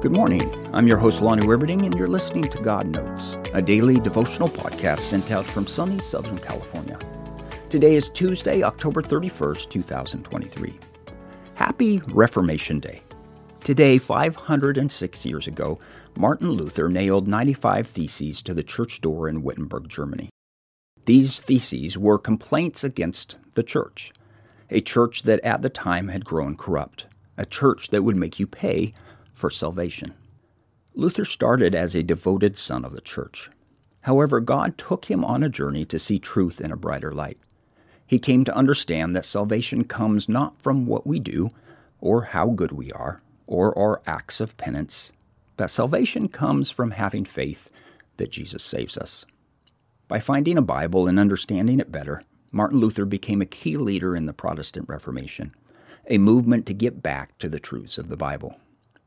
Good morning. I'm your host, Lonnie Wibberding, and you're listening to God Notes, a daily devotional podcast sent out from sunny Southern California. Today is Tuesday, October 31st, 2023. Happy Reformation Day. Today, 506 years ago, Martin Luther nailed 95 theses to the church door in Wittenberg, Germany. These theses were complaints against the church, a church that at the time had grown corrupt, a church that would make you pay for salvation. Luther started as a devoted son of the church. However, God took him on a journey to see truth in a brighter light. He came to understand that salvation comes not from what we do, or how good we are, or our acts of penance, but salvation comes from having faith that Jesus saves us. By finding a Bible and understanding it better, Martin Luther became a key leader in the Protestant Reformation, a movement to get back to the truths of the Bible.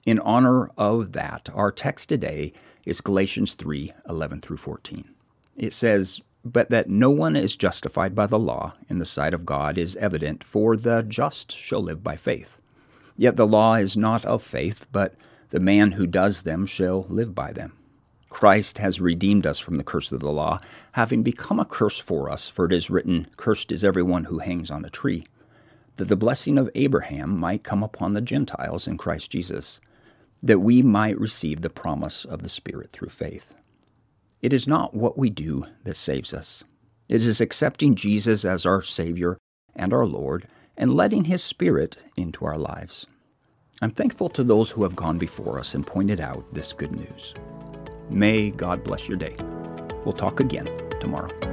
In honor of that, our text today is Galatians 3 11 through 14. It says, But that no one is justified by the law in the sight of God is evident, for the just shall live by faith. Yet the law is not of faith, but the man who does them shall live by them. Christ has redeemed us from the curse of the law, having become a curse for us, for it is written, Cursed is everyone who hangs on a tree, that the blessing of Abraham might come upon the Gentiles in Christ Jesus that we might receive the promise of the Spirit through faith. It is not what we do that saves us. It is accepting Jesus as our Savior and our Lord and letting His Spirit into our lives. I'm thankful to those who have gone before us and pointed out this good news. May God bless your day. We'll talk again tomorrow.